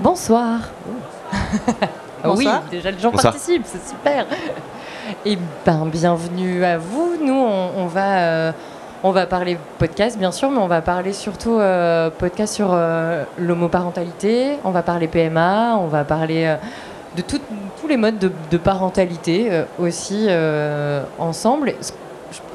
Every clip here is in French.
Bonsoir. oui, Bonsoir. déjà les gens Bonsoir. participent, c'est super. Et ben bienvenue à vous. Nous, on, on va, euh, on va parler podcast bien sûr, mais on va parler surtout euh, podcast sur euh, l'homoparentalité. On va parler PMA, on va parler euh, de tout- tous les modes de, de parentalité euh, aussi euh, ensemble.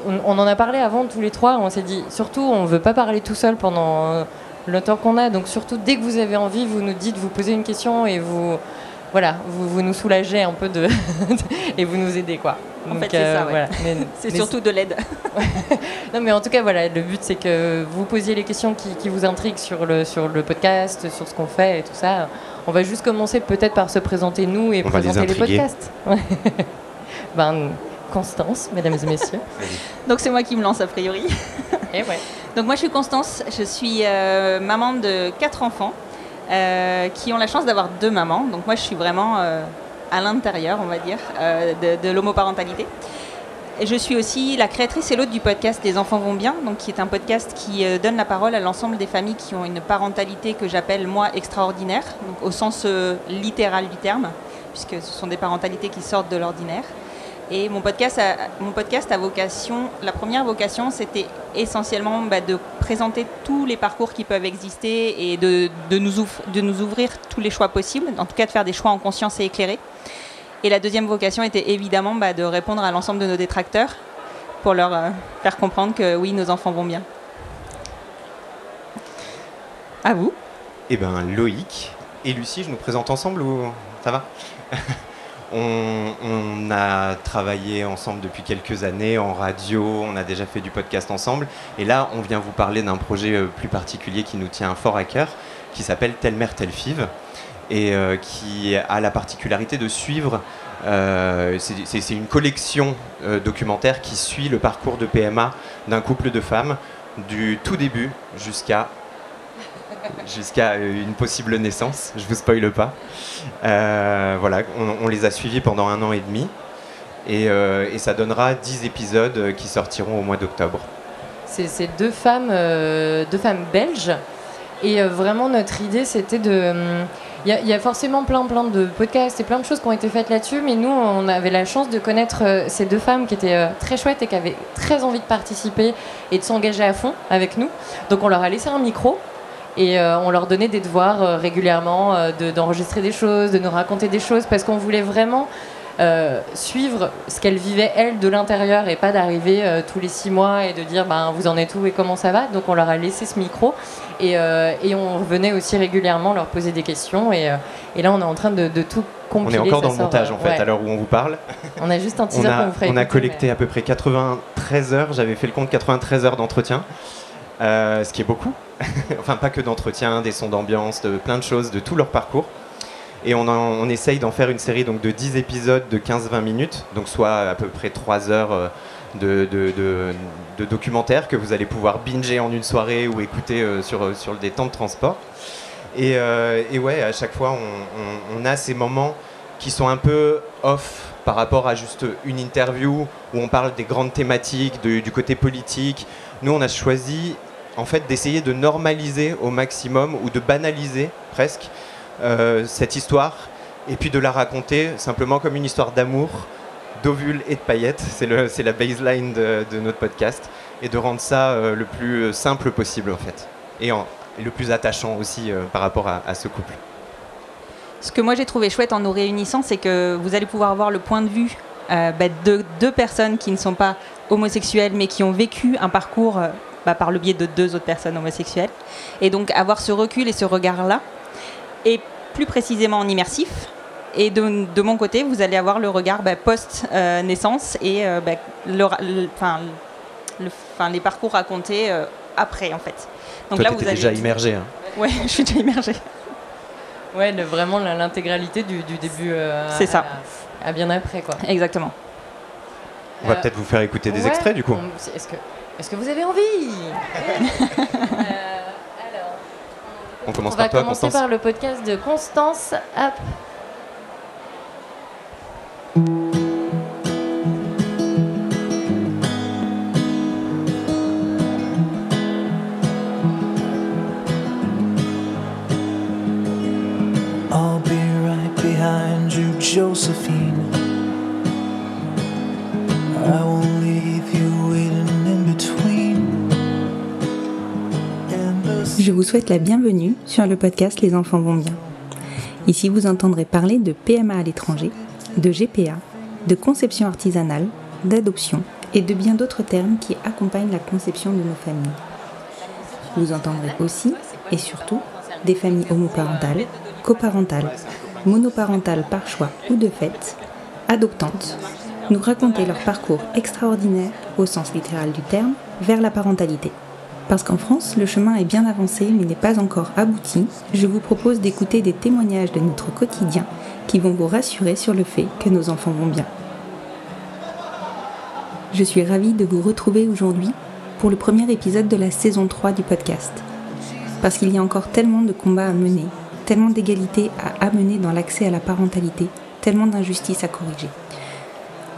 On, on en a parlé avant tous les trois. On s'est dit surtout, on veut pas parler tout seul pendant euh, le temps qu'on a. Donc surtout, dès que vous avez envie, vous nous dites, vous posez une question et vous voilà, vous, vous nous soulagez un peu de et vous nous aidez quoi. En Donc, fait, c'est ça, ouais. voilà. Mais- C'est mais- surtout de l'aide. non mais en tout cas voilà, le but c'est que vous posiez les questions qui, qui vous intriguent sur le sur le podcast, sur ce qu'on fait et tout ça. On va juste commencer peut-être par se présenter nous et On va les présenter les, podcasts. Ben Constance, mesdames et messieurs. Donc c'est moi qui me lance a priori. Et ouais. Donc moi je suis Constance, je suis euh, maman de quatre enfants euh, qui ont la chance d'avoir deux mamans. Donc moi je suis vraiment euh, à l'intérieur, on va dire, de, l'homoparentalité. Je suis aussi la créatrice et l'hôte du podcast Les enfants vont bien, donc qui est un podcast qui donne la parole à l'ensemble des familles qui ont une parentalité que j'appelle moi extraordinaire, donc au sens littéral du terme, puisque ce sont des parentalités qui sortent de l'ordinaire. Et mon podcast, a, mon podcast a vocation, la première vocation, c'était essentiellement bah, de présenter tous les parcours qui peuvent exister et de, de nous de nous ouvrir tous les choix possibles, en tout cas de faire des choix en conscience et éclairés. Et la deuxième vocation était évidemment bah, de répondre à l'ensemble de nos détracteurs pour leur euh, faire comprendre que oui, nos enfants vont bien. À vous. Eh ben Loïc et Lucie, je nous présente ensemble ou ça va? on, a travaillé ensemble depuis quelques années en radio, on a déjà fait du podcast ensemble, et là on vient vous parler d'un projet euh, plus particulier qui nous tient fort à cœur, qui s'appelle Telle mère, telle five, et euh, qui a la particularité de suivre. euh, c'est- une collection documentaire qui suit le parcours de PMA d'un couple de femmes du tout début jusqu'à jusqu'à une possible naissance. Je vous spoile pas. Euh, voilà, on, les a suivis pendant un an et demi. Et, euh, ça donnera 10 épisodes qui sortiront au mois d'octobre. C'est deux femmes, euh, deux femmes belges. Et vraiment, notre idée, c'était de. hum, Il y, y a forcément plein, plein de podcasts et plein de choses qui ont été faites là-dessus, mais nous, on avait la chance de connaître ces deux femmes qui étaient très chouettes et qui avaient très envie de participer et de s'engager à fond avec nous. Donc, on leur a laissé un micro. Et euh, on leur donnait des devoirs euh, régulièrement euh, de- d'enregistrer des choses, de nous raconter des choses, parce qu'on voulait vraiment euh, suivre ce qu'elles vivaient elles de l'intérieur et pas d'arriver euh, tous les six mois et de dire ben, vous en êtes où et comment ça va. Donc on leur a laissé ce micro et, euh, et on venait aussi régulièrement leur poser des questions et, et là on est en train de, de tout On compiler. est encore dans le montage en fait, ouais. à l'heure où on vous parle. On a juste un On teaser qu'on a, vous ferait on a écouter, collecté à peu près 93 heures, j'avais fait le compte 93 heures d'entretien, euh, ce qui est beaucoup. enfin, pas que d'entretien, des sons d'ambiance, de plein de choses, de tout leur parcours. Et on, essaye d'en faire une série donc, de 10 épisodes de 15-20 minutes, donc soit à peu près 3 heures euh, de, de, de- de documentaire que vous allez pouvoir binger en une soirée ou écouter euh, sur, sur des temps de transport. Et, euh, ouais, à chaque fois, on, a ces moments qui sont un peu off par rapport à juste une interview où on parle des grandes thématiques, du côté politique. Nous, on a choisi en fait d'essayer de normaliser au maximum ou de banaliser presque euh, cette histoire et puis de la raconter simplement comme une histoire d'amour, d'ovules et de paillettes. C'est la baseline de, notre podcast et de rendre ça euh, le plus simple possible en fait et, en- le plus attachant aussi euh, par rapport à- ce couple. Ce que moi j'ai trouvé chouette en nous réunissant, c'est que vous allez pouvoir avoir le point de vue euh, bah, de deux personnes qui ne sont pas homosexuelles, mais qui ont vécu un parcours euh, bah, par le biais de deux autres personnes homosexuelles. Et donc avoir ce recul et ce regard-là, et plus précisément en immersif. Et de, de mon côté, vous allez avoir le regard bah, post-naissance et euh, bah, le le- enfin, le- enfin, les parcours racontés euh, après, en fait. Donc Toi, là, vous allez... déjà immergé. hein. Ouais, je suis déjà immergée. Ouais, le- vraiment l'intégralité du, du début euh, C'est ça. À, à bien après quoi. Exactement. On va Euh, peut-être vous faire écouter des Ouais, extraits du coup. on- Est-ce que, est-ce que vous avez envie Euh, alors, On commence on va par toi, commencer Constance. par le podcast de Constance. Hop. behind you, Josephine. I won't Je vous souhaite la bienvenue sur le podcast Les enfants vont bien. Ici, vous entendrez parler de PMA à l'étranger, de GPA, de conception artisanale, d'adoption et de bien d'autres termes qui accompagnent la conception de nos familles. Vous entendrez aussi et surtout des familles homoparentales, coparentales, monoparentales par choix ou de fait, adoptantes, nous raconter leur parcours extraordinaire, au sens littéral du terme, vers la parentalité. Parce qu'en France, le chemin est bien avancé mais n'est pas encore abouti, je vous propose d'écouter des témoignages de notre quotidien qui vont vous rassurer sur le fait que nos enfants vont bien. Je suis ravie de vous retrouver aujourd'hui pour le premier épisode de la saison 3 du podcast. Parce qu'il y a encore tellement de combats à mener, tellement d'égalités à amener dans l'accès à la parentalité, tellement d'injustices à corriger.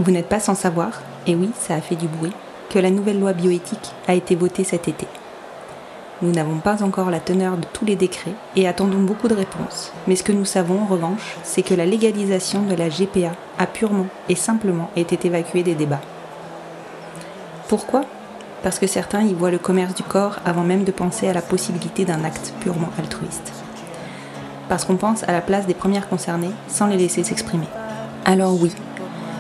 Vous n'êtes pas sans savoir, et oui, ça a fait du bruit, que la nouvelle loi bioéthique a été votée cet été. Nous n'avons pas encore la teneur de tous les décrets et attendons beaucoup de réponses. Mais ce que nous savons en revanche, c'est que la légalisation de la GPA a purement et simplement été évacuée des débats. Pourquoi? Parce que certains y voient le commerce du corps avant même de penser à la possibilité d'un acte purement altruiste. Parce qu'on pense à la place des premières concernées sans les laisser s'exprimer. Alors oui,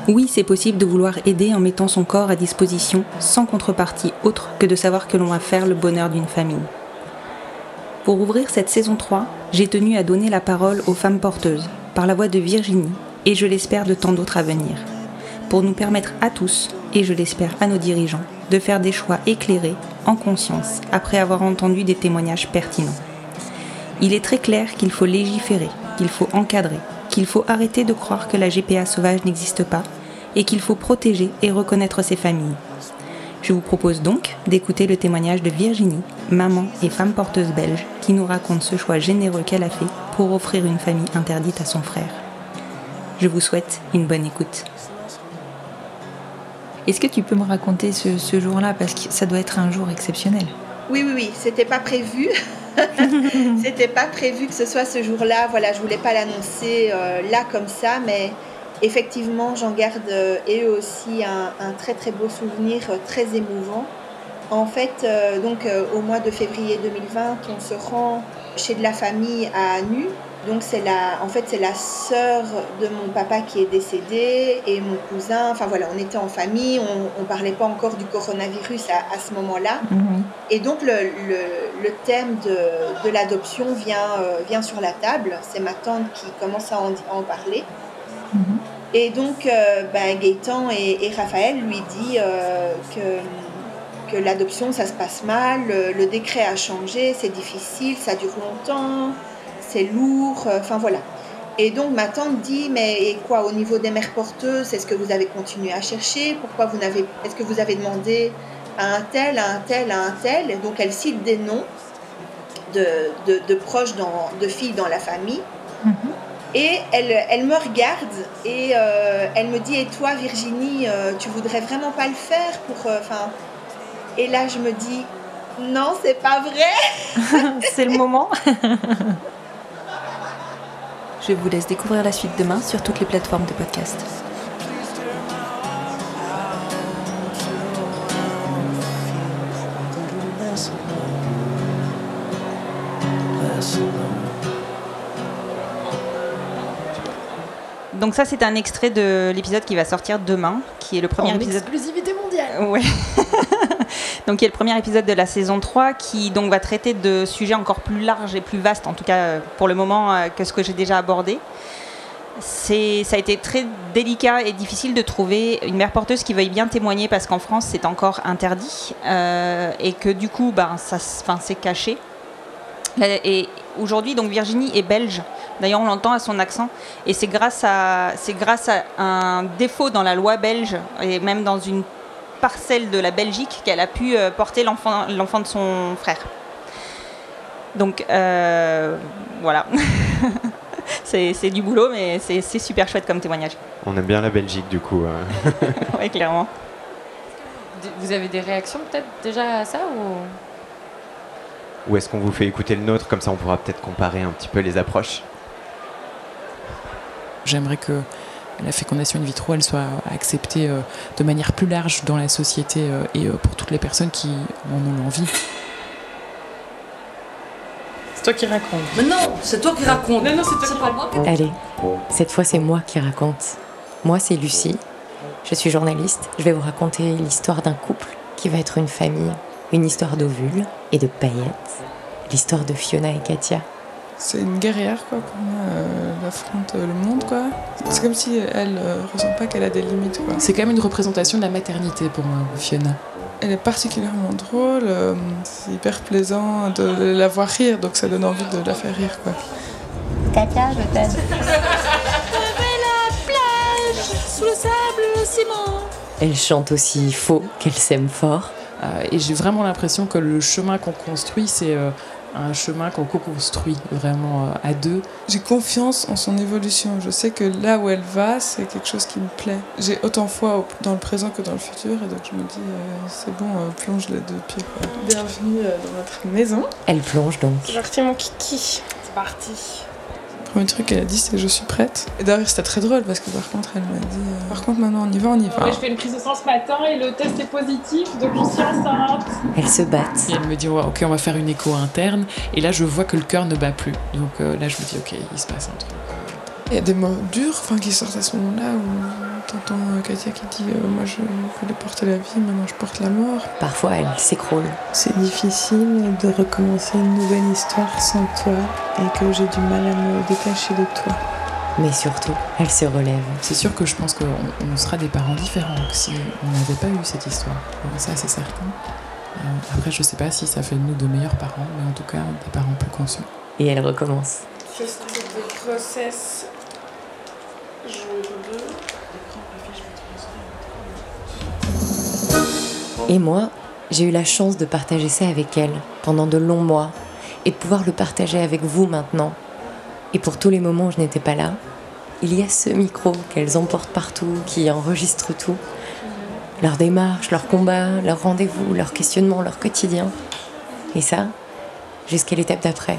oui, c'est possible de vouloir aider en mettant son corps à disposition sans contrepartie autre que de savoir que l'on va faire le bonheur d'une famille. Pour ouvrir cette saison 3, j'ai tenu à donner la parole aux femmes porteuses, par la voix de Virginie, et je l'espère de tant d'autres à venir, pour nous permettre à tous, et je l'espère à nos dirigeants, de faire des choix éclairés, en conscience, après avoir entendu des témoignages pertinents. Il est très clair qu'il faut légiférer, qu'il faut encadrer, qu'il faut arrêter de croire que la GPA sauvage n'existe pas et qu'il faut protéger et reconnaître ces familles. Je vous propose donc d'écouter le témoignage de Virginie, maman et femme porteuse belge, qui nous raconte ce choix généreux qu'elle a fait pour offrir une famille interdite à son frère. Je vous souhaite une bonne écoute. Est-ce que tu peux me raconter ce, ce jour-là? Parce que ça doit être un jour exceptionnel. Oui, oui, oui, c'était pas prévu. c'était pas prévu que ce soit ce jour-là. Voilà, je voulais pas l'annoncer euh, là comme ça, mais effectivement, j'en garde euh, et eux aussi un, un très très beau souvenir, euh, très émouvant. En fait, euh, donc euh, au mois de février 2020, on se rend chez de la famille à Nu. Donc c'est la, en fait c'est la sœur de mon papa qui est décédée et mon cousin. Enfin voilà, on était en famille, on, on parlait pas encore du coronavirus à, à ce moment-là. Et donc le, le, le thème de, de l'adoption vient, euh, vient sur la table. C'est ma tante qui commence à en, à en parler. Et donc euh, ben, Gaëtan et, Raphaël lui dit euh, que, l'adoption ça se passe mal, le, décret a changé, c'est difficile, ça dure longtemps, c'est lourd, euh, enfin voilà. Et donc ma tante dit mais quoi au niveau des mères porteuses, est-ce que vous avez continué à chercher? Pourquoi vous n'avez est-ce que vous avez demandé à un tel, à un tel, à un tel? Et donc elle cite des noms de, de, proches de filles dans la famille. Et elle, elle me regarde et euh, elle me dit Et toi, Virginie, euh, tu voudrais vraiment pas le faire pour. euh, Enfin. et là, je me dis Non, c'est pas vrai C'est le moment. Je vous laisse découvrir la suite demain sur toutes les plateformes de podcast. Donc ça, c'est un extrait de l'épisode qui va sortir demain, qui est le premier En épisode. exclusivité mondiale. Ouais. donc, y a le premier épisode de la saison 3 qui donc va traiter de sujets encore plus larges et plus vastes, en tout cas euh, pour le moment, euh, que ce que j'ai déjà abordé. C'est, ça a été très délicat et difficile de trouver une mère porteuse qui veuille bien témoigner parce qu'en France c'est encore interdit euh, et que du coup ben, ça, c'est caché. Et aujourd'hui donc Virginie est belge. D'ailleurs on l'entend à son accent et c'est grâce à c'est grâce à un défaut dans la loi belge et même dans une parcelle de la Belgique qu'elle a pu euh, porter l'enfant l'enfant de son frère. Donc euh, voilà. c'est c'est du boulot mais c'est c'est super chouette comme témoignage. On aime bien la Belgique du coup. euh. ouais, clairement. Vous avez des réactions peut-être déjà à ça ou? Ou est-ce qu'on vous fait écouter le nôtre Comme ça, on pourra peut-être comparer un petit peu les approches? J'aimerais que la fécondation in vitro elle soit acceptée euh, de manière plus large dans la société euh, et euh, pour toutes les personnes qui en ont l'envie. C'est toi qui racontes. Mais non, c'est toi qui racontes. Non, non, c'est toi qui pas moi. Allez, cette fois c'est moi qui raconte. Moi c'est Lucie, je suis journaliste, je vais vous raconter l'histoire d'un couple qui va être une famille, une histoire d'ovules et de paillettes, l'histoire de Fiona et Katia. C'est une guerrière, quoi, pour moi. euh, elle affronte euh, le monde, quoi. C'est comme si elle euh, ressent pas qu'elle a des limites, quoi. C'est quand même une représentation de la maternité pour moi, Fiona. Elle est particulièrement drôle. euh, c'est hyper plaisant de la voir rire, donc ça donne envie de la faire rire, quoi. Katia, je t'aime. Sous le sable, le ciment. Elle chante aussi faux qu'elle s'aime fort. Euh, et j'ai vraiment l'impression que le chemin qu'on construit, c'est euh, un chemin qu'on co-construit vraiment euh, à deux. J'ai confiance en son évolution. Je sais que là où elle va, c'est quelque chose qui me plaît. J'ai autant foi dans le présent que dans le futur, et donc je me dis, euh, c'est bon, euh, plonge les deux pieds. quoi. Bienvenue dans notre maison. Elle plonge donc. C'est parti, mon kiki. C'est parti. Premier truc qu'elle a dit, c'est je suis prête. Et d'ailleurs, c'était très drôle parce que par contre, elle m'a dit, euh, par contre, maintenant on y va, on y va. Ouais, je fais une prise de sang ce matin et le test est positif, donc je suis enceinte. Elles se battent. Et elle me dit, ouais, ok, on va faire une écho interne. Et là, je vois que le cœur ne bat plus. Donc euh, là, je me dis, ok, il se passe un truc. Il y a des mots durs enfin, qui sortent à ce moment-là où t'entends euh, Katia qui dit euh, Moi je voulais porter la vie, maintenant je porte la mort. Parfois, elle s'écroule. C'est difficile de recommencer une nouvelle histoire sans toi et que j'ai du mal à me détacher de toi. Mais surtout, elle se relève. C'est sûr que je pense qu'on on sera des parents différents si on n'avait pas eu cette histoire. Ça, c'est certain. Euh, après, je sais pas si ça fait de nous de meilleurs parents, mais en tout cas, des parents plus conscients. Et elle recommence. De grossesse. Jour 2. Et moi, j'ai eu la chance de partager ça avec elle pendant de longs mois et de pouvoir le partager avec vous maintenant. Et pour tous les moments où je n'étais pas là, il y a ce micro qu'elles emportent partout, qui enregistre tout. Leur démarche, leur combat, leur rendez-vous, leur questionnement, leur quotidien. Et ça, jusqu'à l'étape d'après.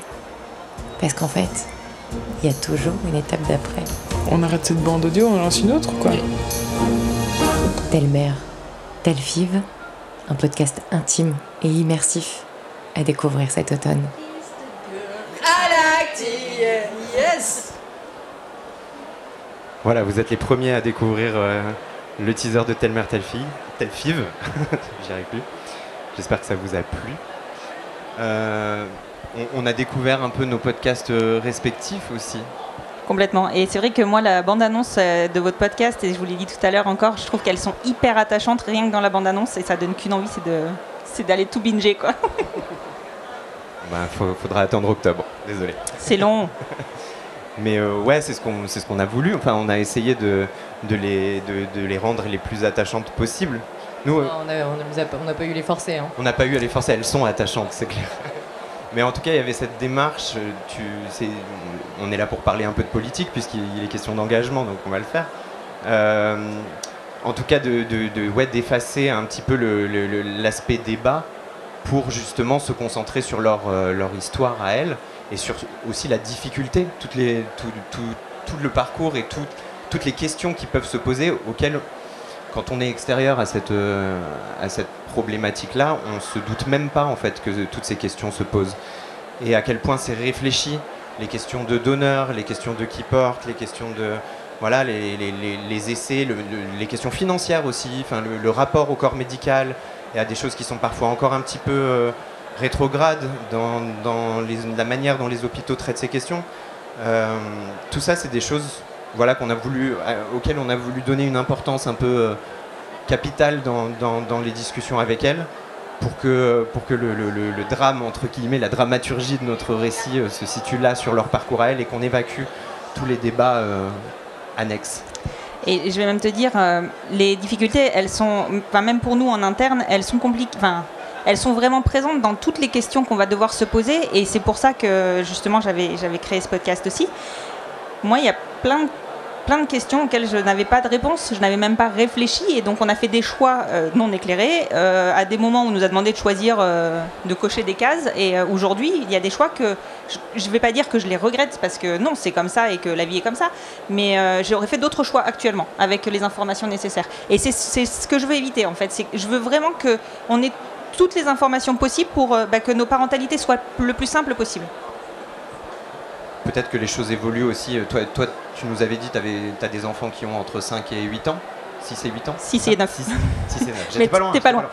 Parce qu'en fait, il y a toujours une étape d'après. On arrête cette bande audio, on en lance une autre ou quoi Telle mère, telle five, un podcast intime et immersif à découvrir cet automne. Yes Voilà, vous êtes les premiers à découvrir euh, le teaser de Telle mère, telle fille, telle five. J'y arrive plus. J'espère que ça vous a plu. Euh, on, on a découvert un peu nos podcasts euh, respectifs aussi. Complètement. Et c'est vrai que moi, la bande-annonce euh, de votre podcast, et je vous l'ai dit tout à l'heure encore, je trouve qu'elles sont hyper attachantes rien que dans la bande-annonce et ça donne qu'une envie, c'est de c'est d'aller tout binger quoi. Bah, faut- faudra attendre octobre. Désolé. C'est long. Mais euh, ouais, c'est ce qu'on c'est ce qu'on a voulu. Enfin, on a essayé de, de, les, de, de les rendre les plus attachantes possibles. Nous, euh, On n'a on nous a pas- on n'a pas eu les forcer. Hein. on n'a pas eu à les forcer. Elles sont attachantes, c'est clair. Mais en tout cas, il y avait cette démarche. on est là pour parler un peu de politique puisqu'il est question d'engagement, donc on va le faire. Euh, en tout cas, de, de- d'effacer un petit peu l'aspect débat pour justement se concentrer sur leur, euh, leur histoire à elles et sur aussi la difficulté, tout, le parcours et tout- toutes les questions qui peuvent se poser auxquelles, quand on est extérieur à cette, euh, à cette problématique-là, on se doute même pas en fait que toutes ces questions se posent. Et à quel point c'est réfléchi, les questions de donneur, les questions de qui porte, les questions de... Voilà, les, essais, le- le- les questions financières aussi, enfin, le, rapport au corps médical, y a des choses qui sont parfois encore un petit peu euh, rétrogrades dans, la manière dont les hôpitaux traitent ces questions. Euh, tout ça, c'est des choses voilà, qu'on a voulu, euh, auxquelles on a voulu donner une importance un peu capitale dans, les discussions avec elles pour que, pour que le, drame, entre guillemets, la dramaturgie de notre récit euh, se situe là sur leur parcours à elles et qu'on évacue tous les débats euh, annexes. Et je vais même te dire, euh, les difficultés, elles sont, enfin, même pour nous en interne, elles sont compliquées. Enfin, elles sont vraiment présentes dans toutes les questions qu'on va devoir se poser. Et c'est pour ça que justement j'avais j'avais créé ce podcast aussi. Moi, il y a plein de, plein de questions auxquelles je n'avais pas de réponse, je n'avais même pas réfléchi. Et donc on a fait des choix euh, non éclairés euh, à des moments où on nous a demandé de choisir, euh, de cocher des cases. Et aujourd'hui, il y a des choix que je ne vais pas dire que je les regrette parce que non, c'est comme ça et que la vie est comme ça, mais j'aurais fait d'autres choix actuellement avec les informations nécessaires. Et c'est ce que je veux éviter en fait. C'est je veux vraiment que on ait toutes les informations possibles pour bah, que nos parentalités soient le plus simple possible. Peut-être que les choses évoluent aussi. Euh, Toi, toi tu nous avais dit que tu as des enfants qui ont entre 5 et 8 ans 6 et 8 ans 6 et 9. 6 et 9. Mais J'étais pas loin. t'es pas loin.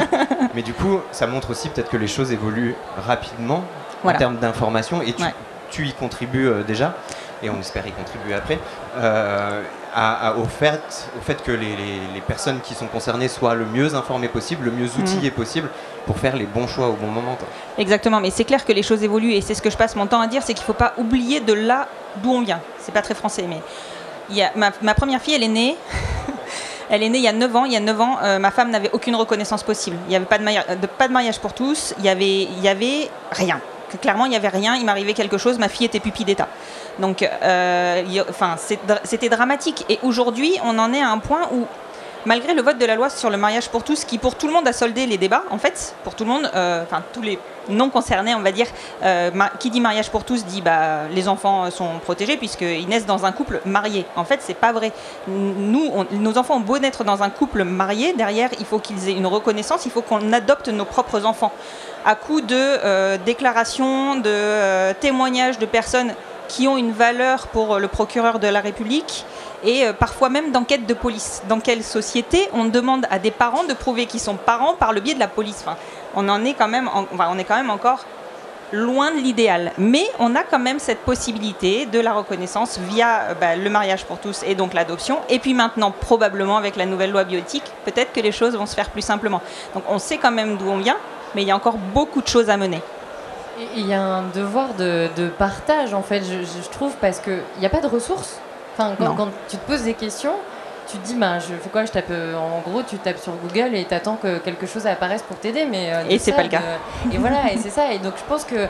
Mais du coup, ça montre aussi peut-être que les choses évoluent rapidement Voilà. en termes d'information et tu, Ouais. tu y contribues euh, déjà, et on espère y contribuer après, euh, à- à- au, fait, au fait que les, les- les personnes qui sont concernées soient le mieux informées possible, le mieux outillées possible pour faire les bons choix au bon moment. Exactement, mais c'est clair que les choses évoluent et c'est ce que je passe mon temps à dire, c'est qu'il ne faut pas oublier de là d'où on vient. C'est pas très français, mais il y a, ma, ma première fille, elle est née. Elle est née il y a 9 ans. Il y a 9 ans, euh, ma femme n'avait aucune reconnaissance possible. Il n'y avait pas de, pas de mariage pour tous. Il y avait, il y avait rien. Clairement, il n'y avait rien. Il m'arrivait quelque chose. Ma fille était pupille d'État. Donc, euh, enfin, c'était dramatique. Et aujourd'hui, on en est à un point où malgré le vote de la loi sur le mariage pour tous, qui pour tout le monde a soldé les débats, en fait, pour tout le monde, euh, enfin tous les non concernés, on va dire, euh, qui dit mariage pour tous dit bah les enfants sont protégés puisqu'ils naissent dans un couple marié. En fait, c'est pas vrai. Nous, nos enfants ont beau naître dans un couple marié, derrière, il faut qu'ils aient une reconnaissance, il faut qu'on adopte nos propres enfants. À coup de déclarations, de témoignages de personnes qui ont une valeur pour le procureur de la République et euh, parfois même d'enquête de police. Dans quelle société on demande à des parents de prouver qu'ils sont parents par le biais de la police? Enfin, on en est quand même, on est quand même encore loin de l'idéal. Mais on a quand même cette possibilité de la reconnaissance via euh, bah, le mariage pour tous et donc l'adoption. Et puis maintenant, probablement avec la nouvelle loi bioéthique, peut-être que les choses vont se faire plus simplement. Donc on sait quand même d'où on vient, mais il y a encore beaucoup de choses à mener. Il y a un devoir de, de partage, en fait, je, trouve, parce qu'il n'y a pas de ressources. Enfin, quand, tu te poses des questions, tu te dis, bah, je fais quoi Je tape, euh, en gros, tu tapes sur Google et tu attends que quelque chose apparaisse pour t'aider. mais euh, de Et c'est pas le cas. de- Et voilà, et c'est ça. Et donc, je pense que.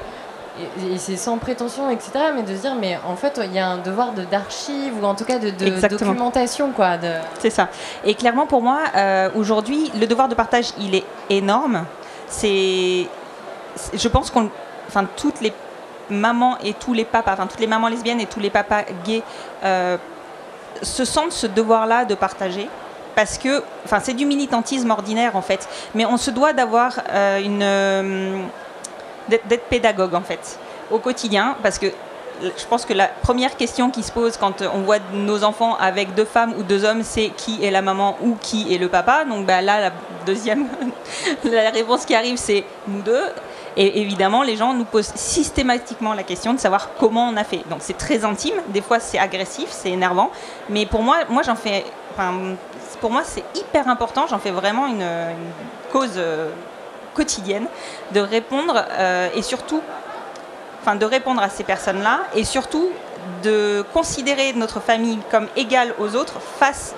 Et, et c'est sans prétention, etc. Mais de se dire, mais en fait, il y a un devoir de- d'archive ou en tout cas de, de documentation, quoi. De... C'est ça. Et clairement, pour moi, euh, aujourd'hui, le devoir de partage, il est énorme. C'est- je pense qu'on, enfin, toutes les mamans et tous les papas, enfin, toutes les mamans lesbiennes et tous les papas gays euh, se sentent ce devoir-là de partager. Parce que, enfin, c'est du militantisme ordinaire en fait, mais on se doit d'avoir euh, une, euh, d'être pédagogue en fait au quotidien, parce que je pense que la première question qui se pose quand on voit nos enfants avec deux femmes ou deux hommes, c'est qui est la maman ou qui est le papa. Donc bah, là, la deuxième, la réponse qui arrive, c'est nous deux. Et évidemment, les gens nous posent systématiquement la question de savoir comment on a fait. Donc c'est très intime, des fois c'est agressif, c'est énervant. Mais pour moi, moi j'en fais, pour moi c'est hyper important. J'en fais vraiment une, cause euh, quotidienne de répondre euh, et surtout enfin de répondre à ces personnes-là et surtout de considérer notre famille comme égale aux autres face,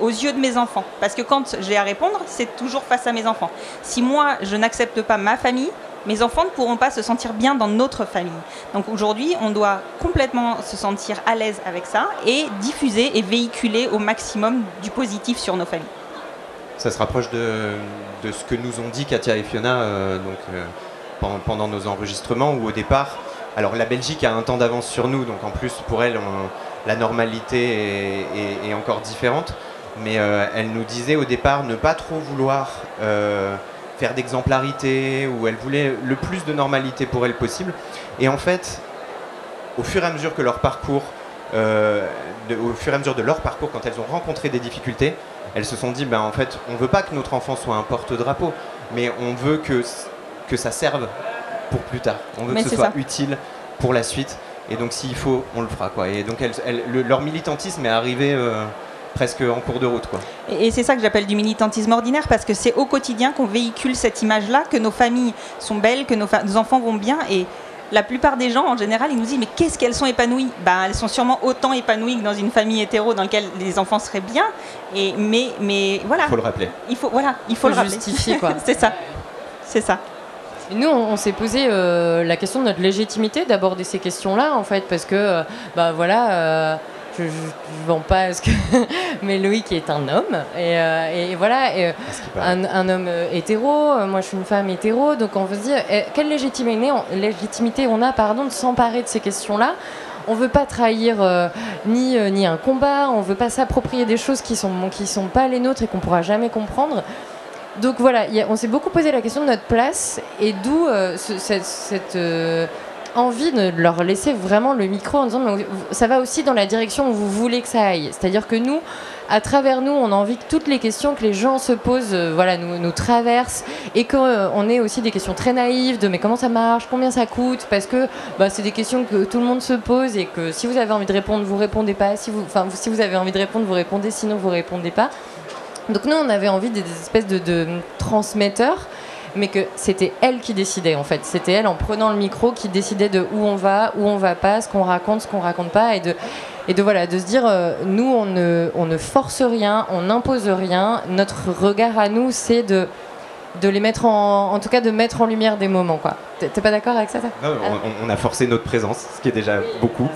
aux yeux de mes enfants. Parce que quand j'ai à répondre, c'est toujours face à mes enfants. Si moi, je n'accepte pas ma famille, mes enfants ne pourront pas se sentir bien dans notre famille. Donc aujourd'hui, on doit complètement se sentir à l'aise avec ça et diffuser et véhiculer au maximum du positif sur nos familles. Ça se rapproche de, ce que nous ont dit Katia et Fiona euh, donc, euh, pendant, nos enregistrements, où au départ, alors la Belgique a un temps d'avance sur nous, donc en plus pour elle, la normalité est, encore différente, mais euh, elle nous disait au départ ne pas trop vouloir faire d'exemplarité, ou elle voulait le plus de normalité pour elle possible, et en fait, au fur et à mesure que leur parcours, euh, de- au fur et à mesure de leur parcours, quand elles ont rencontré des difficultés, elles se sont dit, ben en fait, on veut pas que notre enfant soit un porte-drapeau, mais on veut que, que ça serve pour plus tard. On veut Mais que ce soit ça. utile pour la suite. Et donc s'il faut, on le fera. Quoi. Et donc elles- elles- le- leur militantisme est arrivé euh, presque en cours de route. Quoi. Et, c'est ça que j'appelle du militantisme ordinaire parce que c'est au quotidien qu'on véhicule cette image-là, que nos familles sont belles, que nos, fa- nos enfants vont bien. Et la plupart des gens, en général, ils nous disent Mais qu'est-ce qu'elles sont épanouies? Ben, Elles sont sûrement autant épanouies que dans une famille hétéro dans laquelle les enfants seraient bien. Et, mais, mais voilà. Il faut le rappeler. Il faut, voilà, il faut, Faut le rappeler. justifier, quoi. c'est ça. C'est ça. Nous, on, on s'est posé euh, la question de notre légitimité d'aborder ces questions-là, en fait, parce que, euh, bah voilà, euh, je, je vends pas ce que. mais Loïc est un homme. Et, euh, et voilà, et, euh, un, un homme euh, hétéro, moi je suis une femme hétéro, donc on veut se dire eh, quelle légitimité on, légitimité on a pardon, de s'emparer de ces questions-là? On veut pas trahir euh, ni, euh, ni un combat, on veut pas s'approprier des choses qui sont, qui sont pas les nôtres et qu'on pourra jamais comprendre. Donc voilà, a- on s'est beaucoup posé la question de notre place et d'où euh, ce- cette, cette, envie de leur laisser vraiment le micro en disant mais ça va aussi dans la direction où vous voulez que ça aille. C'est-à-dire que nous, à travers nous, on a envie que toutes les questions que les gens se posent, euh, voilà, nous, nous traversent et qu'on ait aussi des questions très naïves de mais comment ça marche, combien ça coûte, parce que bah, c'est des questions que tout le monde se pose et que si vous avez envie de répondre, vous répondez pas. Si vous, si vous avez envie de répondre, vous répondez, sinon vous répondez pas. Donc nous, on avait envie des, des espèces de transmetteurs, mais que c'était elle qui décidait en fait. C'était elle en prenant le micro qui décidait de où on va, où on va pas, ce qu'on raconte, ce qu'on raconte pas, et de et de voilà de se dire euh, nous on ne on ne force rien, on n'impose rien. Notre regard à nous, c'est de de les mettre en en tout cas de mettre en lumière des moments quoi. T'es pas d'accord avec ça, toi? Non, on, on a forcé notre présence, ce qui est déjà beaucoup.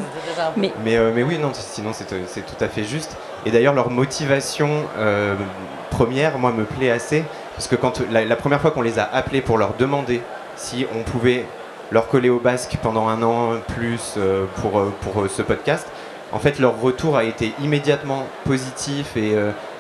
Mais, Mais, euh, mais oui, non, sinon c'est c'est tout à fait juste. Et d'ailleurs, leur motivation euh, première, moi, me plaît assez. Parce que quand la, première fois qu'on les a appelés pour leur demander si on pouvait leur coller au basque pendant un an plus euh, pour, euh, pour euh, ce podcast, en fait, leur retour a été immédiatement positif et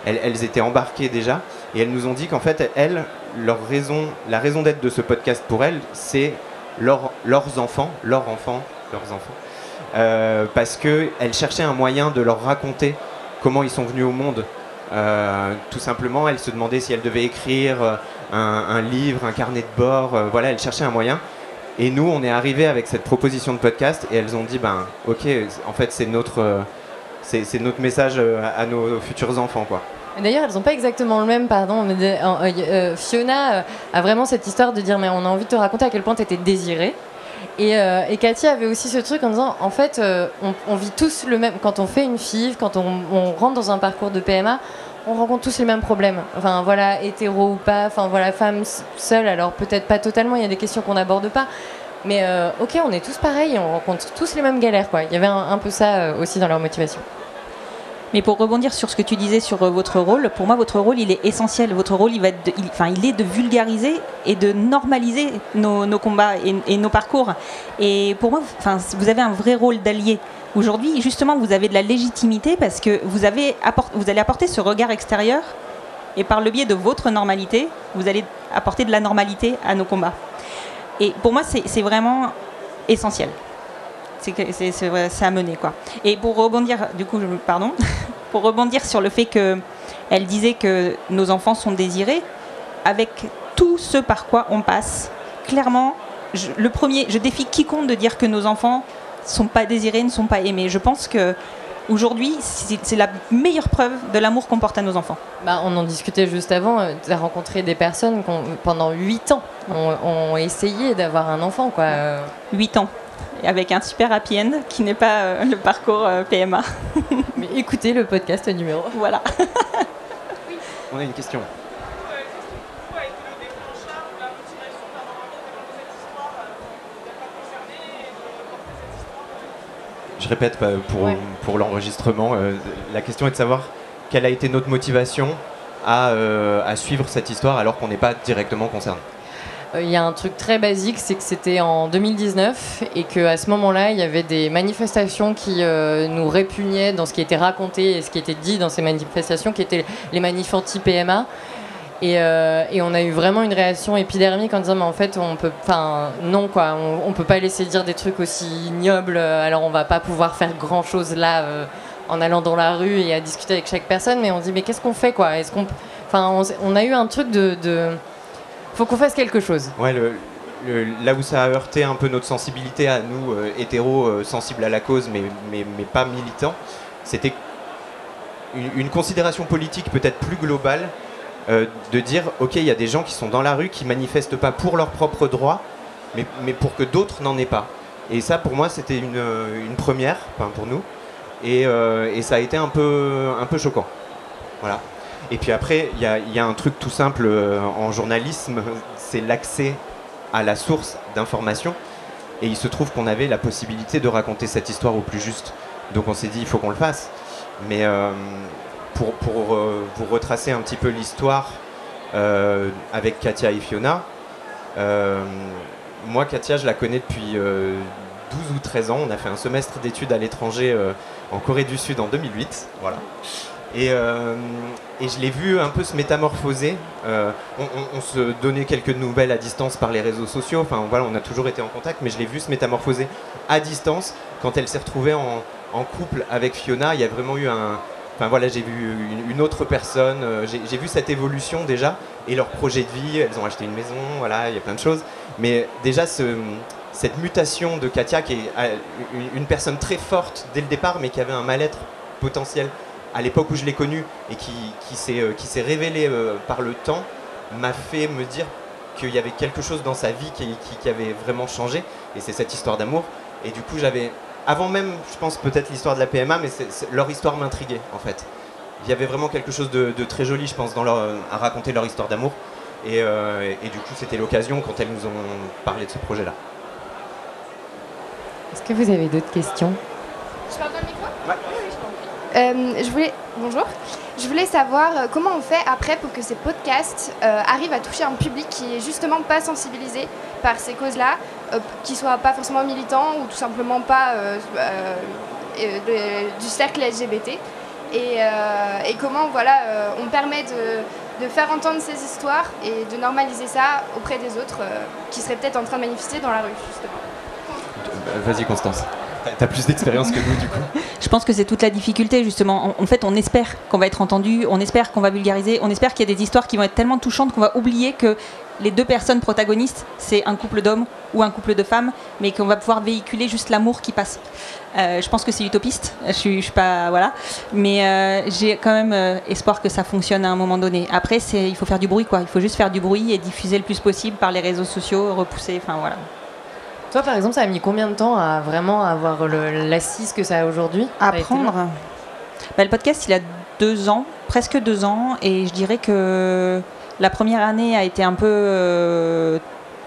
elles, étaient embarquées déjà. Et elles nous ont dit qu'en fait, elles, leur raison, la raison d'être de ce podcast pour elles, c'est leur- leurs enfants, leurs enfants, leurs enfants. Parce qu'elles cherchaient un moyen de leur raconter comment ils sont venus au monde. Euh, tout simplement, elles se demandaient si elles devaient écrire euh, un, livre, un carnet de bord. euh, voilà, elles cherchaient un moyen. Et nous, on est arrivé avec cette proposition de podcast et elles ont dit, ben, ok, en fait, c'est notre, c'est notre message à nos futurs enfants, quoi. D'ailleurs, elles n'ont pas exactement le même, pardon. mais Fiona a vraiment cette histoire de dire mais on a envie de te raconter à quel point tu étais désirée. Et, euh, Cathy avait aussi ce truc en disant en fait, euh, on, vit tous le même. Quand on fait une FIV, quand on, rentre dans un parcours de PMA, on rencontre tous les mêmes problèmes. Enfin voilà, hétéro ou pas, enfin voilà, femme seule, alors peut-être pas totalement, il y a des questions qu'on n'aborde pas. Mais euh, ok, on est tous pareils, on rencontre tous les mêmes galères quoi. Il y avait un, un peu ça euh, aussi dans leur motivation. Mais pour rebondir sur ce que tu disais sur euh, votre rôle, pour moi, votre rôle, il est essentiel. Votre rôle, il, va être enfin, il est de vulgariser et de normaliser nos, nos combats et, nos parcours. Et pour moi, enfin, vous avez un vrai rôle d'allié. Aujourd'hui, justement, vous avez de la légitimité parce que vous, avez vous allez apporter ce regard extérieur et par le biais de votre normalité, vous allez apporter de la normalité à nos combats. Et pour moi, c'est vraiment essentiel. C'est à mener quoi. Et pour rebondir, du coup, pardon, pour rebondir sur le fait que elle disait que nos enfants sont désirés, avec tout ce par quoi on passe, clairement, je, le premier, je défie quiconque de dire que nos enfants sont pas désirés, ne sont pas aimés. Je pense que aujourd'hui, c'est la meilleure preuve de l'amour qu'on porte à nos enfants. Bah, on en discutait juste avant. Tu as rencontré des personnes qui, ont, pendant 8 ans, ont, ont essayé d'avoir un enfant. quoi. Euh, 8 ans. Et avec un super happy end qui n'est pas euh, le parcours euh, PMA. Mais écoutez le podcast numéro. Voilà. On a une question. Je répète bah, pour, Ouais. pour l'enregistrement, euh, la question est de savoir quelle a été notre motivation à, euh, à suivre cette histoire alors qu'on n'est pas directement concerné. Euh, Il y a un truc très basique, c'est que c'était en 2019 et qu'à ce moment-là, il y avait des manifestations qui euh, nous répugnaient dans ce qui était raconté et ce qui était dit dans ces manifestations, qui étaient les manifs anti-PMA. Et, euh, et on a eu vraiment une réaction épidermique en disant mais en fait on peut enfin non quoi on, on peut pas laisser dire des trucs aussi ignobles alors on va pas pouvoir faire grand chose là en allant dans la rue et à discuter avec chaque personne mais on dit mais qu'est-ce qu'on fait quoi? Est-ce qu'on enfin on, a eu un truc de faut qu'on fasse quelque chose Ouais, là où ça a heurté un peu notre sensibilité à nous, euh, hétéros, euh, sensibles à la cause, mais, mais, pas militants, c'était une, considération politique peut-être plus globale euh, de dire, ok, il y a des gens qui sont dans la rue, qui manifestent pas pour leurs propres droits, mais, pour que d'autres n'en aient pas. Et ça, pour moi, c'était une, première, pour nous, et, et ça a été un peu, un peu choquant. Voilà. Et puis après, il y a, un truc tout simple euh, en journalisme, c'est l'accès à la source d'information. Et il se trouve qu'on avait la possibilité de raconter cette histoire au plus juste. Donc on s'est dit, il faut qu'on le fasse. Mais euh, pour, pour, euh, vous retracer un petit peu l'histoire euh, avec Katia et Fiona, euh, moi, Katia, je la connais depuis euh, 12 ou 13 ans. On a fait un semestre d'études à l'étranger euh, en Corée du Sud en 2008. Voilà. Et, euh, et je l'ai vu un peu se métamorphoser. Euh, on, se donnait quelques nouvelles à distance par les réseaux sociaux. Enfin, voilà, on a toujours été en contact, mais je l'ai vu se métamorphoser à distance quand elle s'est retrouvée en, couple avec Fiona. Il y a vraiment eu un. Enfin voilà, j'ai vu une, autre personne. euh, j'ai vu cette évolution déjà et leur projet de vie. Elles ont acheté une maison. Voilà, il y a plein de choses. Mais déjà, ce, cette mutation de Katia, qui est une personne très forte dès le départ, mais qui avait un mal-être potentiel à l'époque où je l'ai connue et qui, qui s'est euh, qui s'est révélé euh, par le temps, m'a fait me dire qu'il y avait quelque chose dans sa vie qui, qui- qui avait vraiment changé. Et c'est cette histoire d'amour. Et du coup, j'avais, avant même, je pense peut-être l'histoire de la PMA, mais c'est- c'est- leur histoire m'intriguait en fait. Il y avait vraiment quelque chose de, de très joli, je pense, dans leur, à raconter leur histoire d'amour. Et, euh, et- et du coup, c'était l'occasion quand elles nous ont parlé de ce projet-là. Est-ce que vous avez d'autres questions? Je parle dans le micro? Ouais. Euh, je voulais... Bonjour. Je voulais savoir euh, comment on fait après pour que ces podcasts euh, arrivent à toucher un public qui est justement pas sensibilisé par ces causes-là, euh, qui soit pas forcément militant ou tout simplement pas du cercle LGBT. Et, comment voilà, on permet de, de faire entendre ces histoires et de normaliser ça auprès des autres qui seraient peut-être en train de manifester dans la rue, justement. Vas-y, Constance. T'as- plus d'expérience que nous, du coup. Je pense que c'est toute la difficulté justement. En, fait, on espère qu'on va être entendu, on espère qu'on va vulgariser, on espère qu'il y a des histoires qui vont être tellement touchantes qu'on va oublier que les deux personnes protagonistes, c'est un couple d'hommes ou un couple de femmes, mais qu'on va pouvoir véhiculer juste l'amour qui passe. Euh, je pense que c'est utopiste, je suis, suis pas voilà, mais euh, j'ai quand même euh, espoir que ça fonctionne à un moment donné. Après, il faut faire du bruit quoi, il faut juste faire du bruit et diffuser le plus possible par les réseaux sociaux, repousser, enfin voilà. Toi, par exemple, ça a mis combien de temps à vraiment avoir le- l'assise que ça a aujourd'hui? Apprendre. Bah, le podcast, il a deux ans, presque deux ans, et je dirais que la première année a été un peu. euh,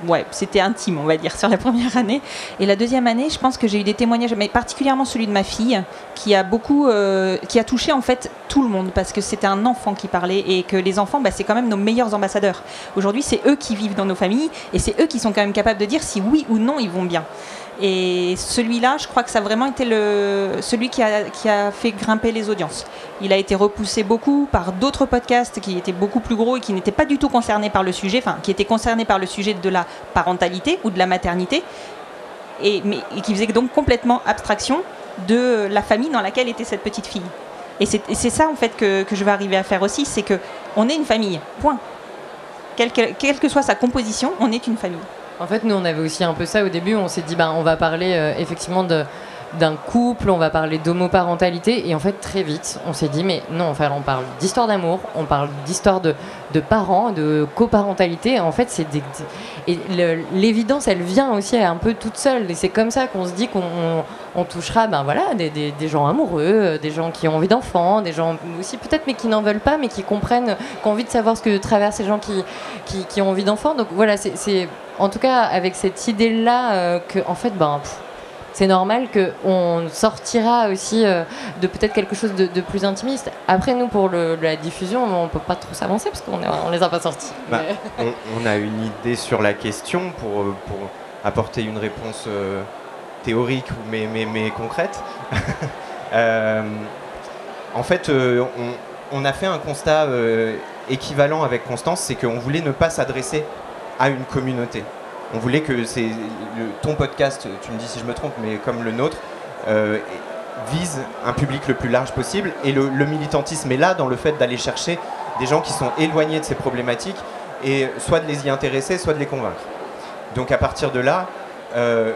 ouais, c'était intime, on va dire, sur la première année. Et la deuxième année, je pense que j'ai eu des témoignages, mais particulièrement celui de ma fille, qui a beaucoup. euh, qui a touché en fait tout le monde, parce que c'était un enfant qui parlait, et que les enfants, bah, c'est quand même nos meilleurs ambassadeurs. Aujourd'hui, c'est eux qui vivent dans nos familles, et c'est eux qui sont quand même capables de dire si oui ou non ils vont bien. Et celui-là, je crois que ça a vraiment été le, celui qui a, qui a fait grimper les audiences. Il a été repoussé beaucoup par d'autres podcasts qui étaient beaucoup plus gros et qui n'étaient pas du tout concernés par le sujet, enfin qui étaient concernés par le sujet de la parentalité ou de la maternité, et, mais, qui faisaient donc complètement abstraction de la famille dans laquelle était cette petite fille. Et c'est ça en fait que, que je vais arriver à faire aussi, c'est que on est une famille, point. Quelle que, quelle que soit sa composition, on est une famille. En fait, nous, on avait aussi un peu ça au début. On s'est dit, ben, on va parler euh, effectivement d'un couple, on va parler d'homoparentalité, et en fait très vite on s'est dit mais non, enfin on parle d'histoire d'amour, on parle d'histoire de, parents, de coparentalité, en fait c'est des, et l'évidence elle vient aussi un peu toute seule, et c'est comme ça qu'on se dit qu'on on- on touchera ben voilà des, gens amoureux, euh, des gens qui ont envie d'enfants, des gens aussi peut-être mais qui n'en veulent pas, mais qui comprennent, qui ont envie de savoir ce que traversent ces gens qui, ont envie d'enfants, donc voilà c'est en tout cas avec cette idée là que en fait ben c'est normal qu'on sortira aussi euh, de peut-être quelque chose de, plus intimiste. Après, nous, pour la diffusion, on peut pas trop s'avancer parce qu'on on les a pas sortis. Bah, on, a une idée sur la question pour, euh, apporter une réponse euh, théorique mais, mais, mais concrète. Euh, en fait, euh, on, a fait un constat euh, équivalent avec Constance, c'est qu'on voulait ne pas s'adresser à une communauté. On voulait que c'est ton podcast, tu me dis si je me trompe, mais comme le nôtre, euh, vise un public le plus large possible. Et le, militantisme est là dans le fait d'aller chercher des gens qui sont éloignés de ces problématiques et soit de les y intéresser, soit de les convaincre. Donc à partir de là, euh,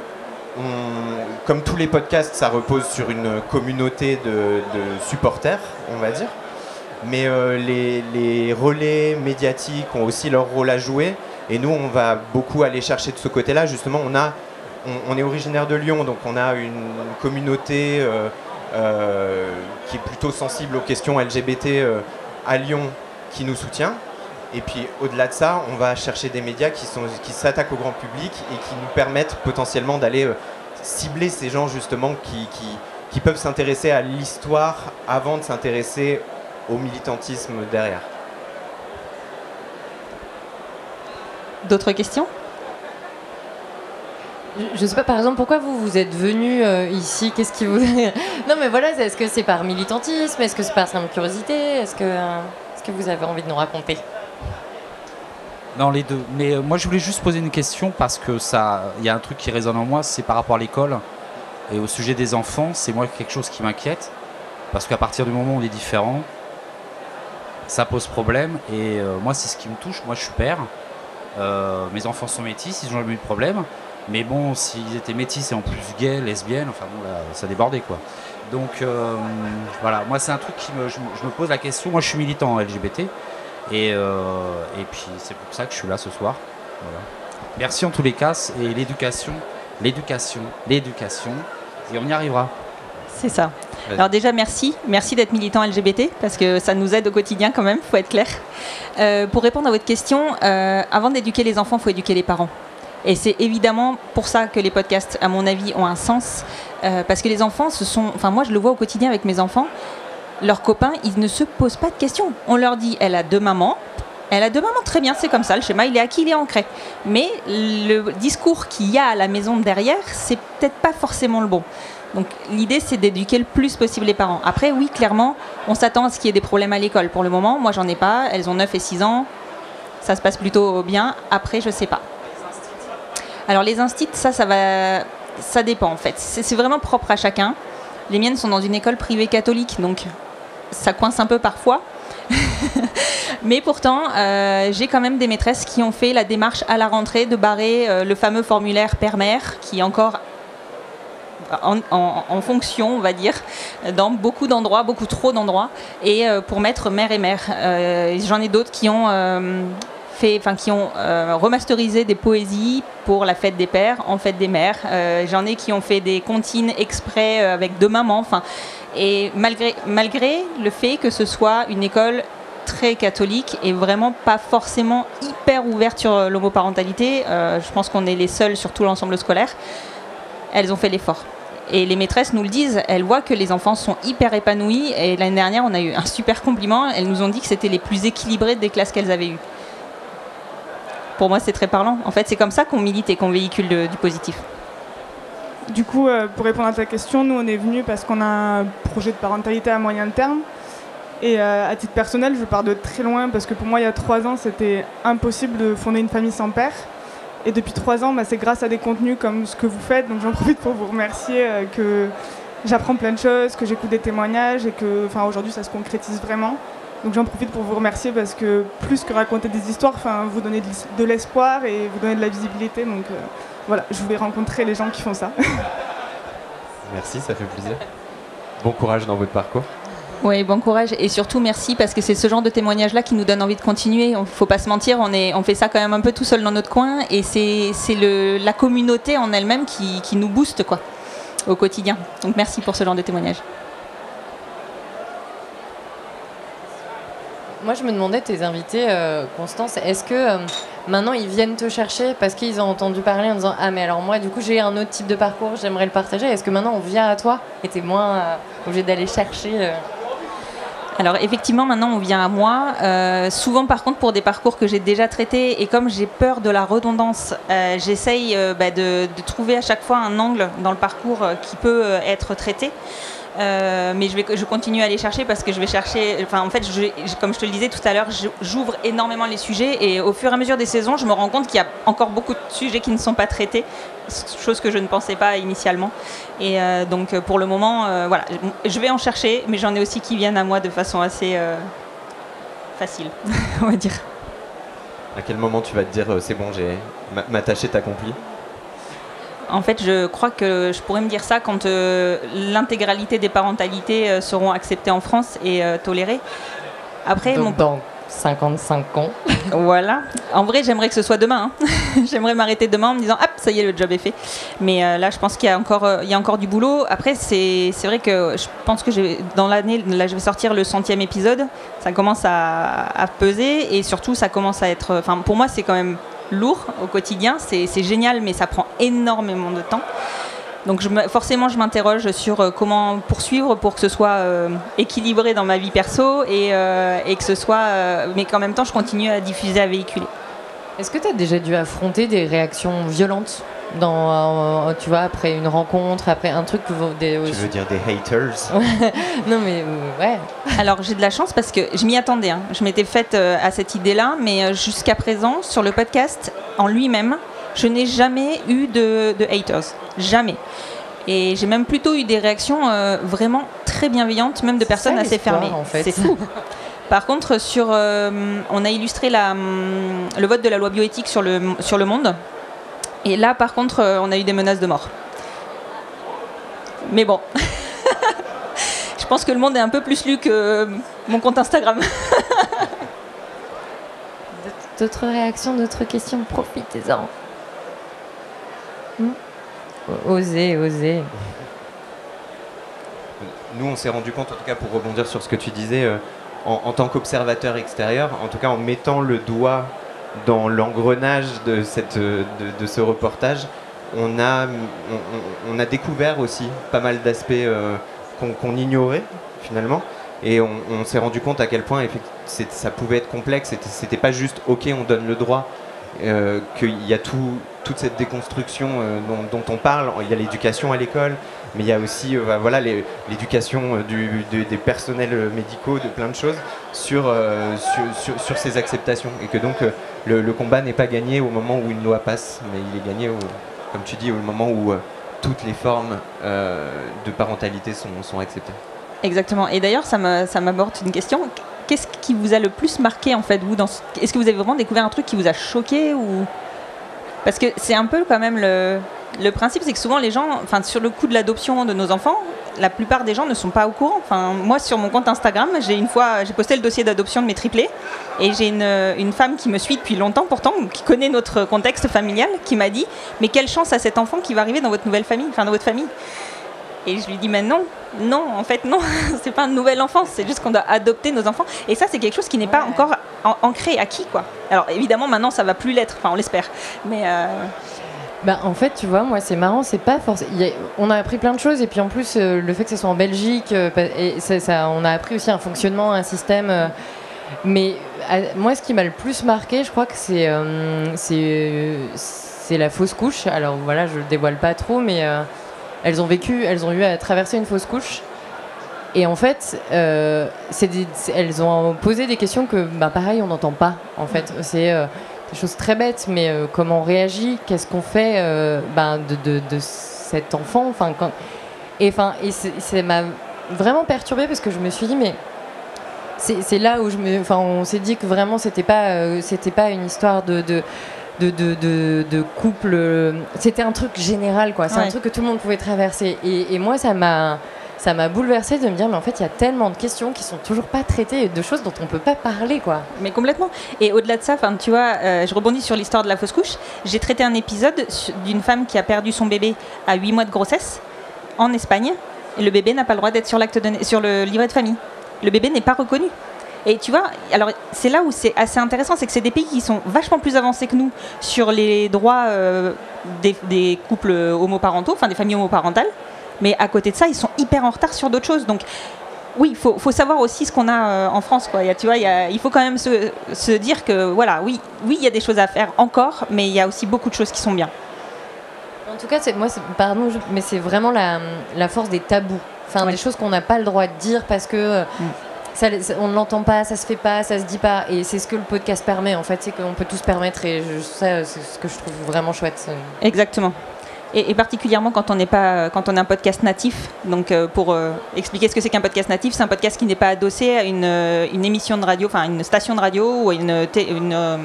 comme tous les podcasts, ça repose sur une communauté de, supporters, on va dire. Mais euh, les relais médiatiques ont aussi leur rôle à jouer. Et nous, on va beaucoup aller chercher de ce côté-là. Justement, on, est originaire de Lyon, donc on a une communauté euh, euh, qui est plutôt sensible aux questions LGBT euh, à Lyon qui nous soutient. Et puis au-delà de ça, on va chercher des médias qui, s'attaquent au grand public et qui nous permettent potentiellement d'aller cibler ces gens justement qui peuvent s'intéresser à l'histoire avant de s'intéresser au militantisme derrière. D'autres questions? Je sais pas, par exemple, pourquoi vous vous êtes venu euh, ici? Qu'est-ce qui vous Non, mais voilà, est-ce que c'est par militantisme? Est-ce que c'est par simple curiosité? Est-ce que, euh, est-ce que vous avez envie de nous raconter? Non, les deux. Mais euh, moi, je voulais juste poser une question parce que ça, il y a un truc qui résonne en moi, c'est par rapport à l'école et au sujet des enfants. C'est moi quelque chose qui m'inquiète parce qu'à partir du moment où on est différent, ça pose problème. Et euh, moi, c'est ce qui me touche. Moi, je suis père. Euh, mes enfants sont métis, ils n'ont jamais eu de problème. Mais bon, s'ils étaient métis et en plus gays, lesbiennes, enfin bon, là, ça débordait quoi. Donc euh, voilà, moi c'est un truc qui me, je, me- pose la question. Moi je suis militant LGBT et, euh, et puis c'est pour ça que je suis là ce soir. Merci en tous les cas et l'éducation, l'éducation, l'éducation et on y arrivera. C'est ça. Alors déjà, merci. Merci d'être militant LGBT, parce que ça nous aide au quotidien quand même, faut être clair. Euh, pour répondre à votre question, euh, avant d'éduquer les enfants, il faut éduquer les parents. Et c'est évidemment pour ça que les podcasts, à mon avis, ont un sens. euh, parce que les enfants, ce sont... Enfin, moi, je le vois au quotidien avec mes enfants. Leurs copains, ils ne se posent pas de questions. On leur dit, elle a deux mamans. Elle a deux mamans, très bien, c'est comme ça. Le schéma, il est acquis, il est ancré. Mais le discours qu'il y a à la maison derrière, c'est peut-être pas forcément le bon. Donc l'idée c'est d'éduquer le plus possible les parents. Après oui clairement on s'attend à ce qu'il y ait des problèmes à l'école. Pour le moment moi j'en ai pas, elles ont 9 et 6 ans, ça se passe plutôt bien. Après je sais pas. Alors les instits ça ça va ça dépend en fait. C'est vraiment propre à chacun. Les miennes sont dans une école privée catholique donc ça coince un peu parfois. Mais pourtant, euh, j'ai quand même des maîtresses qui ont fait la démarche à la rentrée de barrer euh, le fameux formulaire père-mère qui est encore en, fonction, on va dire, dans beaucoup d'endroits, beaucoup trop d'endroits, et euh, pour mettre mère et mère. Euh, J'en ai d'autres qui ont euh, enfin qui remasterisé des poésies pour la fête des pères en fête des mères. J'en ai qui ont fait des comptines exprès avec deux mamans. Enfin, et malgré malgré le fait que ce soit une école très catholique et vraiment pas forcément hyper ouverte sur l'homoparentalité. Je pense qu'on est les seuls sur tout l'ensemble scolaire. Elles ont fait l'effort. Et les maîtresses nous le disent, elles voient que les enfants sont hyper épanouis. Et l'année dernière, on a eu un super compliment. Elles nous ont dit que c'était les plus équilibrés des classes qu'elles avaient eues. Pour moi, c'est très parlant. En fait, c'est comme ça qu'on milite et qu'on véhicule du positif. Du coup, euh, pour répondre à ta question, nous on est venus parce qu'on a un projet de parentalité à moyen terme. Et euh, à titre personnel, je pars de très loin parce que pour moi, il y a trois ans, c'était impossible de fonder une famille sans père. Et depuis trois ans, bah, c'est grâce à des contenus comme ce que vous faites. Donc j'en profite pour vous remercier euh, que j'apprends plein de choses, que j'écoute des témoignages et que aujourd'hui ça se concrétise vraiment. Donc j'en profite pour vous remercier parce que plus que raconter des histoires, vous donnez de l'espoir et vous donnez de la visibilité. Donc euh, voilà, je voulais rencontrer les gens qui font ça. Merci, ça fait plaisir. Bon courage dans votre parcours. Oui, bon courage et surtout merci parce que c'est ce genre de témoignage-là qui nous donne envie de continuer. Il faut pas se mentir, on, est, on fait ça quand même un peu tout seul dans notre coin et c'est la communauté en elle-même qui, nous booste quoi, au quotidien. Donc merci pour ce genre de témoignage. Moi, je me demandais, tes invités, euh, Constance, est-ce que euh, maintenant ils viennent te chercher parce qu'ils ont entendu parler en disant Ah, mais alors moi, du coup, j'ai un autre type de parcours, j'aimerais le partager. Est-ce que maintenant on vient à toi et t'es moins euh, obligé d'aller chercher Alors effectivement, maintenant on vient à moi. Euh, souvent par contre pour des parcours que j'ai déjà traités et comme j'ai peur de la redondance, euh, j'essaye euh, bah, de, trouver à chaque fois un angle dans le parcours euh, qui peut être traité. Euh, mais je, vais, je continue à aller chercher parce que je vais chercher. Enfin, en fait, je- comme je te le disais tout à l'heure, j'ouvre énormément les sujets et au fur et à mesure des saisons, je me rends compte qu'il y a encore beaucoup de sujets qui ne sont pas traités, chose que je ne pensais pas initialement. Et euh, donc, pour le moment, euh, voilà, je vais en chercher, mais j'en ai aussi qui viennent à moi de façon assez facile, on va dire. À quel moment tu vas te dire c'est bon, j'ai ma, ma tâche En fait, je crois que je pourrais me dire ça quand euh, l'intégralité des parentalités euh, seront acceptées en France et euh, tolérées. Après, Donc, mon... dans 55 ans. voilà. En vrai, j'aimerais que ce soit demain. hein. j'aimerais m'arrêter demain en me disant, hop, ça y est, le job est fait. Mais là, je pense qu'il y a encore, il y a encore du boulot. Après, c'est vrai que je pense que dans l'année, là, je vais sortir le centième épisode. Ça commence à, à peser et surtout, ça commence à être. Enfin, pour moi, c'est quand même lourd au quotidien. C'est génial, mais ça prend énormément de temps. Donc forcément, je m'interroge sur euh, comment poursuivre pour que ce soit euh, équilibré dans ma vie perso et, euh, et que ce soit, mais qu'en même temps, je continue à diffuser, à véhiculer. Est-ce que tu as déjà dû affronter des réactions violentes dans, euh, tu vois, après une rencontre, après un truc des, Tu veux dire des haters? Non mais euh, ouais. Alors j'ai de la chance parce que je m'y attendais. hein. Je m'étais faite euh, à cette idée-là, mais euh, jusqu'à présent, sur le podcast en lui-même, je n'ai jamais eu de, de haters. Jamais. Et j'ai même plutôt eu des réactions euh, vraiment très bienveillantes, même de personnes ça, assez fermées. en fait. C'est fou. Par contre, sur, euh, on a illustré la, hum, le vote de la loi bioéthique sur le, sur le monde. Et là, par contre, euh, on a eu des menaces de mort. Mais bon. Je pense que le monde est un peu plus lu que euh, mon compte Instagram. D'autres réactions, d'autres questions, profitez-en. Hmm? Osez, osez. Nous, on s'est rendu compte, en tout cas pour rebondir sur ce que tu disais, euh, en, tant qu'observateur extérieur, en tout cas en mettant le doigt dans l'engrenage de, cette, euh, de, ce reportage, on a, on, a découvert aussi pas mal d'aspects euh, qu'on ignorait finalement. Et on, on s'est rendu compte à quel point ça pouvait être complexe. C'était pas juste OK, on donne le droit, euh, qu'il y a tout, toute cette déconstruction euh, dont, on parle. Il y a l'éducation à l'école, mais il y a aussi euh, bah, voilà, l'éducation du- du- des personnels médicaux, de plein de choses sur, sur, sur- ces acceptations. Et que donc le, combat n'est pas gagné au moment où une loi passe, mais il est gagné, au- comme tu dis, au moment où toutes les formes de parentalité sont, sont acceptées. Exactement. Et d'ailleurs, ça m'aborde une question. Qu'est-ce qui vous a le plus marqué en fait, vous dans ce- Est-ce que vous avez vraiment découvert un truc qui vous a choqué ou Parce que c'est un peu quand même le, le principe, c'est que souvent les gens, enfin sur le coup de l'adoption de nos enfants, la plupart des gens ne sont pas au courant. Enfin, moi sur mon compte Instagram, j'ai une fois, j'ai posté le dossier d'adoption de mes triplés et j'ai une, une femme qui me suit depuis longtemps pourtant, qui connaît notre contexte familial, qui m'a dit mais quelle chance à cet enfant qui va arriver dans votre nouvelle famille, enfin dans votre famille. Et je lui dis, mais non, non, en fait, non, c'est pas un nouvel enfant, c'est juste qu'on doit adopter nos enfants. Et ça, c'est quelque chose qui n'est pas encore an- ancré, acquis, quoi. Alors, évidemment, maintenant, ça va plus l'être, enfin, on l'espère. Mais. euh, Bah, en fait, tu vois, moi, c'est marrant, c'est pas forcément. On a appris plein de choses, et puis en plus, euh, le fait que ce soit en Belgique, euh, pa- et ça, ça- on a appris aussi un fonctionnement, un système. euh, mais à- moi, ce qui m'a le plus marqué, je crois que c'est c'est la fausse couche. Alors voilà, je le dévoile pas trop, mais elles ont vécu, elles ont eu à traverser une fausse couche. Et en fait, euh, elles ont posé des questions que, bah, pareil, on n'entend pas. En fait, c'est euh, des choses très bêtes, mais euh, comment on réagit, qu'est-ce qu'on fait ben, de, cet enfant. Enfin, quand... Et, et ça m'a vraiment perturbée parce que je me suis dit, mais c'est là où je me, on s'est dit que vraiment c'était pas, pas une histoire de de, de, de- de couple. euh, C'était un truc général, quoi. C'est un truc que tout le monde pouvait traverser. Et, et moi, ça m'a, ça m'a bouleversée de me dire, mais en fait, il y a tellement de questions qui sont toujours pas traitées, et de choses dont on peut pas parler, quoi. Mais complètement. Et au-delà de ça, enfin, tu vois, euh, je rebondis sur l'histoire de la fausse couche. J'ai traité un épisode d'une femme qui a perdu son bébé à 8 mois de grossesse en Espagne. Et le bébé n'a pas le droit d'être sur, l'acte de sur le livret de famille. Le bébé n'est pas reconnu. Et tu vois, alors c'est là où c'est assez intéressant, c'est que c'est des pays qui sont vachement plus avancés que nous sur les droits euh, des, des couples homoparentaux, enfin des familles homoparentales. Mais à côté de ça, ils sont hyper en retard sur d'autres choses. Donc oui, il faut, faut savoir aussi ce qu'on a euh, en France. Quoi. Il, y a, tu vois, il, y a- il faut quand même se, se dire que voilà, oui, oui, il y a des choses à faire encore, mais il y a aussi beaucoup de choses qui sont bien. En tout cas, moi, pardon, je- mais c'est vraiment la, la force des tabous. Enfin, des choses qu'on n'a pas le droit de dire parce que euh, on ne l'entend pas, ça se fait pas, ça se dit pas. Et c'est ce que le podcast permet, en fait, c'est qu'on peut tout se permettre. Et ça, c'est ce que je trouve vraiment chouette. Exactement. Et, particulièrement quand on n'est pas, quand on est un podcast natif. Donc euh, pour euh, expliquer ce que c'est qu'un podcast natif, c'est un podcast qui n'est pas adossé à une, euh, émission de radio, enfin une station de radio ou à une,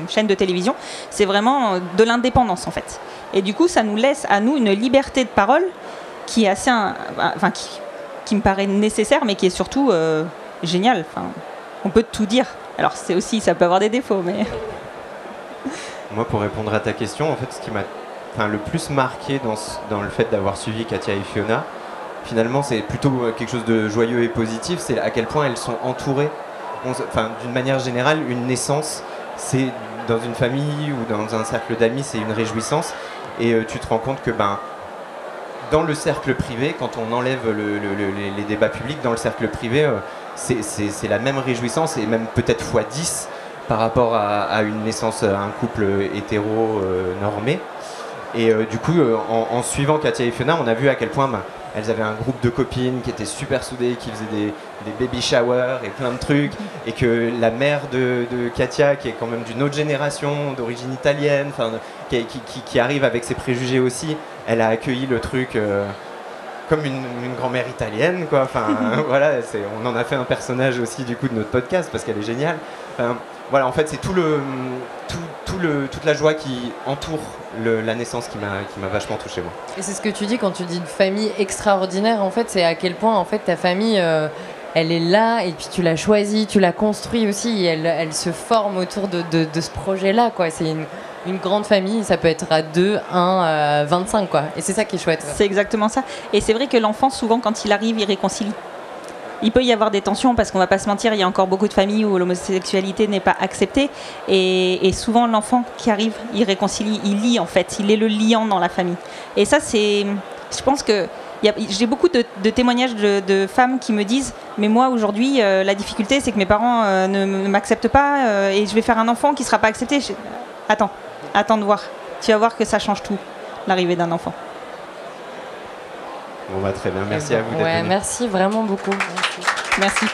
chaîne de télévision. C'est vraiment de l'indépendance en fait. Et du coup, ça nous laisse à nous une liberté de parole qui est assez, enfin qui me paraît nécessaire, mais qui est surtout géniale. Enfin, on peut tout dire. Alors c'est aussi, ça peut avoir des défauts, mais. Moi, pour répondre à ta question, en fait, ce qui m'a le plus marqué dans, dans le fait d'avoir suivi Katia et Fiona, finalement, c'est plutôt euh, quelque chose de joyeux et positif, c'est à quel point elles sont entourées. Enfin, d'une manière générale, une naissance, c'est dans une famille ou dans un cercle d'amis, c'est une réjouissance. Et euh, tu te rends compte que, ben, dans le cercle privé, quand on enlève le- le- le- les, les débats publics, dans le cercle privé, euh, c'est- la même réjouissance et même peut-être fois 10 par rapport à, une naissance à un couple hétéro euh, normé. Et euh, du coup, euh, en, suivant Katia et Fiona, on a vu à quel point bah, elles avaient un groupe de copines qui étaient super soudées, qui faisaient des, baby showers et plein de trucs. Et que la mère de, Katia, qui est quand même d'une autre génération, d'origine italienne, qui arrive avec ses préjugés aussi, elle a accueilli le truc. Comme une, une grand-mère italienne, quoi. Enfin, voilà, c'est- on en a fait un personnage aussi du coup de notre podcast parce qu'elle est géniale. Enfin, voilà, en fait, c'est tout le, tout, tout le, toute la joie qui entoure le- la naissance qui m'a, qui m'a vachement touché moi. Et c'est ce que tu dis quand tu dis une famille extraordinaire, en fait, c'est à quel point en fait ta famille, euh, elle est là et puis tu l'as choisie, tu l'as construit aussi, et elle, elle se forme autour de, de- de ce projet-là, quoi. C'est une, une grande famille, ça peut être à 2, 1, à 25, quoi. Et c'est ça qui est chouette. C'est exactement ça. Et c'est vrai que l'enfant, souvent, quand il arrive, il réconcilie. Il peut y avoir des tensions parce qu'on va pas se mentir, il y a encore beaucoup de familles où l'homosexualité n'est pas acceptée. Et, souvent, l'enfant qui arrive, il réconcilie, il lie en fait, il est le liant dans la famille. Et ça, c'est. Je pense que. J'ai beaucoup de, témoignages de, femmes qui me disent Mais moi, aujourd'hui, euh, la difficulté, c'est que mes parents euh, ne, ne m'acceptent pas euh, et je vais faire un enfant qui sera pas accepté. Attends, attends de voir. Tu vas voir que ça change tout, l'arrivée d'un enfant. Bon bah très bien, merci à vous d'être Ouais, venus. merci vraiment beaucoup. Merci.